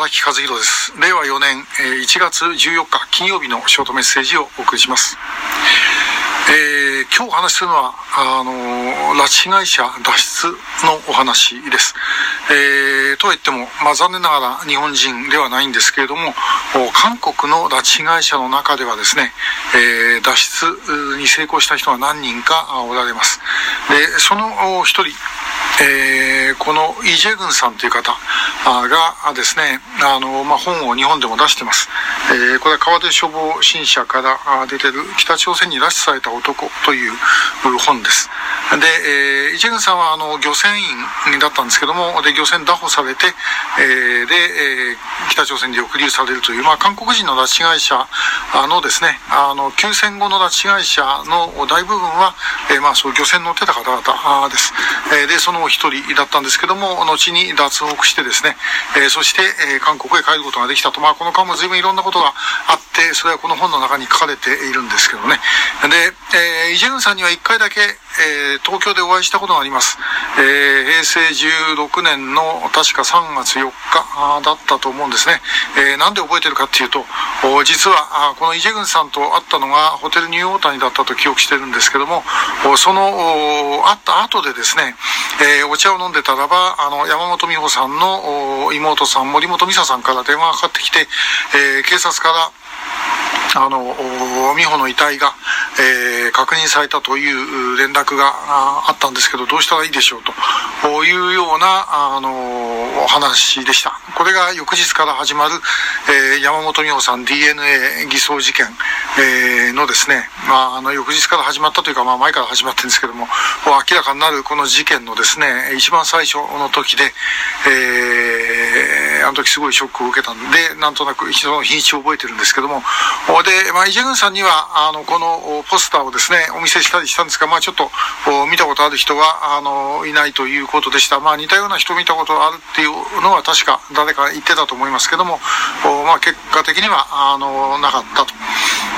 荒木和弘です令和4年1月14日金曜日のショートメッセージをお送りしますえー、今日お話しするのは、あの拉致被害者脱出のお話です。えー、とは言っても、まあ、残念ながら日本人ではないんですけれども、韓国の拉致被害者の中ではですね、えー、脱出に成功した人が何人かおられます。で、その一人、えー、このイ・ジェグンさんという方がですね、あの、まあ、本を日本でも出してます。えー、これは川出消防新社から出てる北朝鮮に拉致された男という本です。で、えー、イ・ジェグンさんはあの漁船員だったんですけども、で、漁船拿捕されて、えー、で、えー、北朝鮮に抑留されるという、まあ、韓国人の拉致被害者のですね、あの、休戦後の拉致被害者の大部分は、えー、まあ、そう漁船乗ってた方々です。えー、で、その一人だったんですけども、後に脱北してですね、えー、そして、えー、韓国へ帰ることができたと。まあ、この間も随分いろんなことがあって、それはこの本の中に書かれているんですけどね。で、えー、イ・ジェグンさんには一回だけ、えー、東京でお会いしたことがあります。えー、平成16年の確か3月4日だったと思うんですね。えー、なんで覚えてるかっていうと、実はこのイ・ジェグンさんと会ったのがホテルニューオータニだったと記憶してるんですけども、その会った後でですね、えー、お茶を飲んでたらば、あの、山本美穂さんの妹さん、森本美沙さんから電話がかかってきて、えー、警察から、あの、美穂の遺体が、えー、確認されたという連絡があったんですけど、どうしたらいいでしょうというような、あの、話でした。これが翌日から始まる、えー、山本美穂さん DNA 偽装事件、えー、のですね、まあ、あの、翌日から始まったというか、まあ、前から始まってるんですけども、明らかになるこの事件のですね、一番最初の時で、えー、あの時すごいショックを受けたんで、なんとなく一度の日にちを覚えてるんですけども、で、まあ、イ・ジェグンさんには、あの、このポスターをですね、お見せしたりしたんですが、まあ、ちょっと、見たことある人は、あの、いないということでした。まあ、似たような人見たことあるっていうのは確か誰か言ってたと思いますけども、まあ、結果的には、あの、なかったと。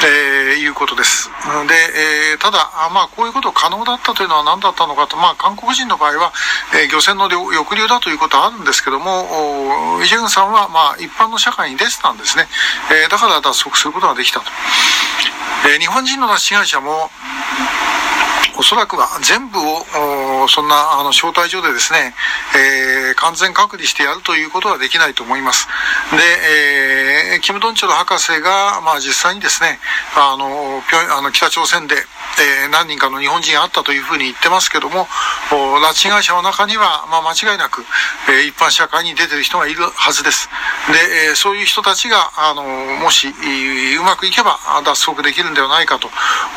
えー、いうことです。で、えー、ただ、まあ、こういうこと可能だったというのは何だったのかと、まあ、韓国人の場合は、えー、漁船の抑留だということはあるんですけども、イ・ジェグンさんは、まあ、一般の社会に出てたんですね。えー、だから脱足することができたと。えー、日本人の拉致被害者も、おそらくは全部を、そんな、あの、招待所でですね、えー、完全隔離してやるということはできないと思います。で、えー、キム・ドンチョル博士が、まあ実際にですね、あの、あの北朝鮮で、えー、何人かの日本人あったというふうに言ってますけども、拉致被害者の中には、まあ間違いなく、えー、一般社会に出てる人がいるはずです。で、えー、そういう人たちが、あの、もし、うまくいけば脱足できるんではないかと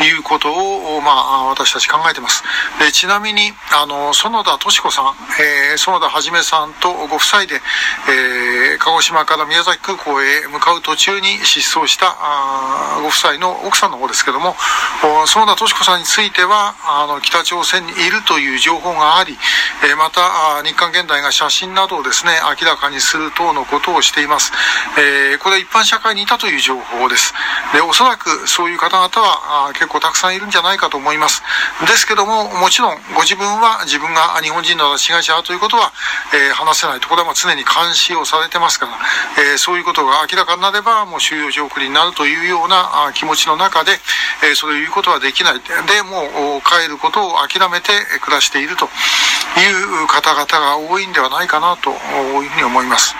いうことを、まあ、私たち考えてます。でちなみに、あの、園田敏子さん、えー、園田はじめさんとご夫妻で、えー、鹿児島から宮崎空港へ向かう途中に失踪したあご夫妻の奥さんの方ですけども、園田敏子さんについては、あの、北朝鮮にいるという情報があり、えー、また、日韓現代が写真などをですね、明らかにする等のことをしています。えー、これは一般社会にいたという情報です。で、おそらくそういう方々はあ結構たくさんいるんじゃないかと思います。ですけども、もちろんご自分は自分が日本人の被害者だということは、えー、話せないと。ころは常に監視をされてますから、えー、そういうことが明らかになれば、もう収容所送りになるというような気持ちの中で、えー、そういうことはできない。で、もう帰ることを諦めて暮らしているという方々が多いんではないかなというふうに思います。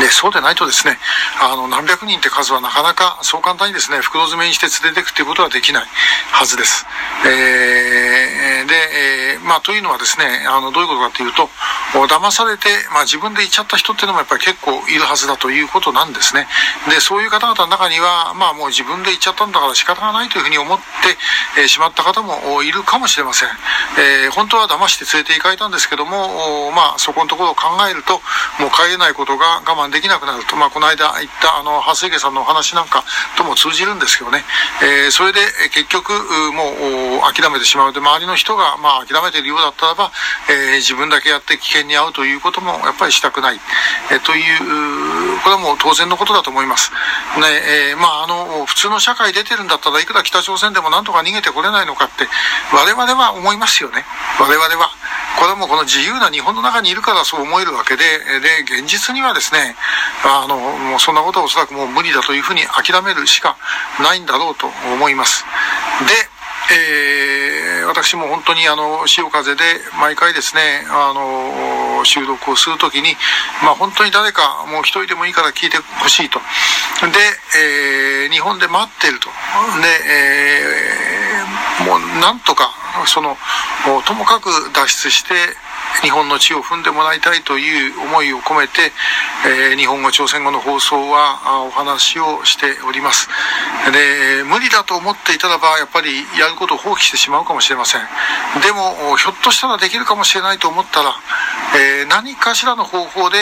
で、そうでないとですね、あの、何百人って数はなかなかそう簡単にですね、袋詰めにして連れていくっていうことはできないはずです。えー、で、えー、まあ、というのはですね、あの、どういうことかっていうと、騙されて、まあ、自分で行っちゃった人っていうのもやっぱり結構いるはずだということなんですね。で、そういう方々の中には、まあ、もう自分で行っちゃったんだから仕方がないというふうに思って、えー、しまった方もいるかもしれません。えー、本当は騙して連れて行かれたんですけども、まあ、そこのところを考えると、もう帰れないことが我慢できなくなると、まあ、この間言ったあの、蓮池さんのお話なんかとも通じるんですけどね、えー、それで結局、もう諦めてしまうで、周りの人が、まあ、諦めているようだったらば、えー、自分だけやって危険に遭うということもやっぱりしたくない、えー、という、これはもう当然のことだと思います。ね、えー、まあ、あの、普通の社会出てるんだったらいくら北朝鮮でもなんとか逃げてこれないのかって、我々は思いますよね。我々は。これはもこの自由な日本の中にいるからそう思えるわけで、で、現実にはですね、あの、もうそんなことはおそらくもう無理だというふうに諦めるしかないんだろうと思います。で、えー、私も本当にあの、潮風で毎回ですね、あの、収録をするときに、まあ本当に誰かもう一人でもいいから聞いてほしいと。で、えー、日本で待ってると。で、えー、もうなんとか、その、ともかく脱出して、日本の地を踏んでもらいたいという思いを込めて、えー、日本語朝鮮語の放送はお話をしておりますで無理だと思っていたらばやっぱりやることを放棄してしまうかもしれませんでもひょっとしたらできるかもしれないと思ったら、えー、何かしらの方法で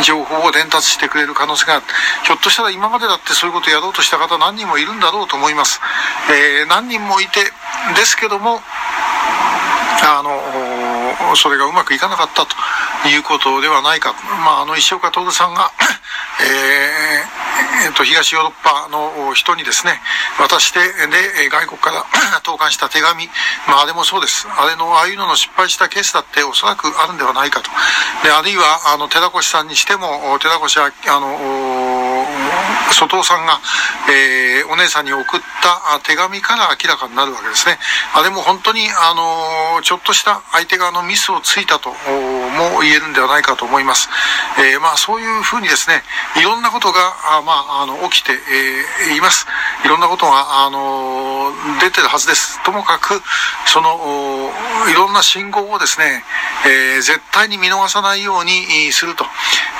情報を伝達してくれる可能性がある。ひょっとしたら今までだってそういうことをやろうとした方何人もいるんだろうと思います。えー、何人もいて、ですけども、あの、それがうまくいかなかったということではないか。まあ、あの、石岡徹さんがえー、えー、と、東ヨーロッパの人にですね、渡して、で、外国から 投函した手紙、まあ、あれもそうです。あれの、ああいうのの失敗したケースだっておそらくあるんではないかと。で、あるいは、あの、寺越さんにしても、寺越は、あの、外尾さんが、えー、お姉さんに送った手紙から明らかになるわけですね。あれも本当に、あの、ちょっとした相手側のミスをついたとも言えるんではないかと思います。えー、まあ、そういうふうにですね、いろんなことが、あまあ、あの、起きて、えー、います。いろんなことが、あの、出てるはずです。ともかく、その、いろんな信号をですね、えー、絶対に見逃さないようにすると。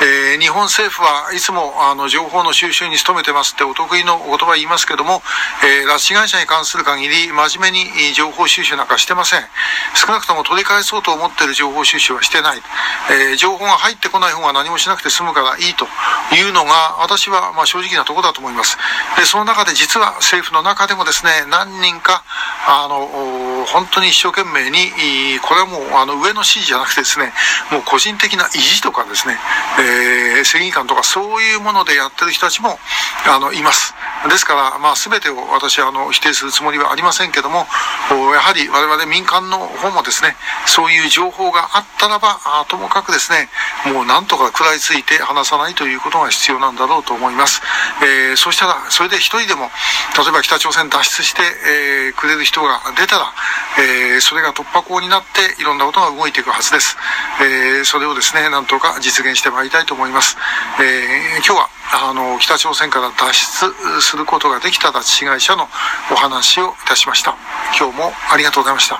えー、日本政府はいつも、あの、情報の収集に努めてますってお得意のお言葉言いますけども、えー、拉致被害者に関する限り、真面目に情報収集なんかしてません。少なくとも取り返そうと思っている情報収集はしてない。えー、情報が入ってこない方が何もしなくて済むからいいというのが、私はまあ正直なところだと思います。で、その中で実は政府の中でもですね、何人か、あの、本当に一生懸命に、これはもうあの上の指示じゃなくてですね、もう個人的な意地とかですね、えー、正義感とかそういうものでやってる人たちも、あの、います。ですから、まあ全てを私はあの否定するつもりはありませんけども、やはり我々民間の方もですね、そういう情報があったらば、あともかくですね、もうなんとか食らいついて話さないということが必要なんだろうと思います。えー、そしたら、それで一人でも、例えば北朝鮮脱出して、えー、くれる人が出たら、えー、それが突破口になっていろんなことが動いていくはずです。えー、それをですね、なんとか実現してまいりたいと思います。えー、今日は、あの、北朝鮮から脱出することができた拉致被害者のお話をいたしました。今日もありがとうございました。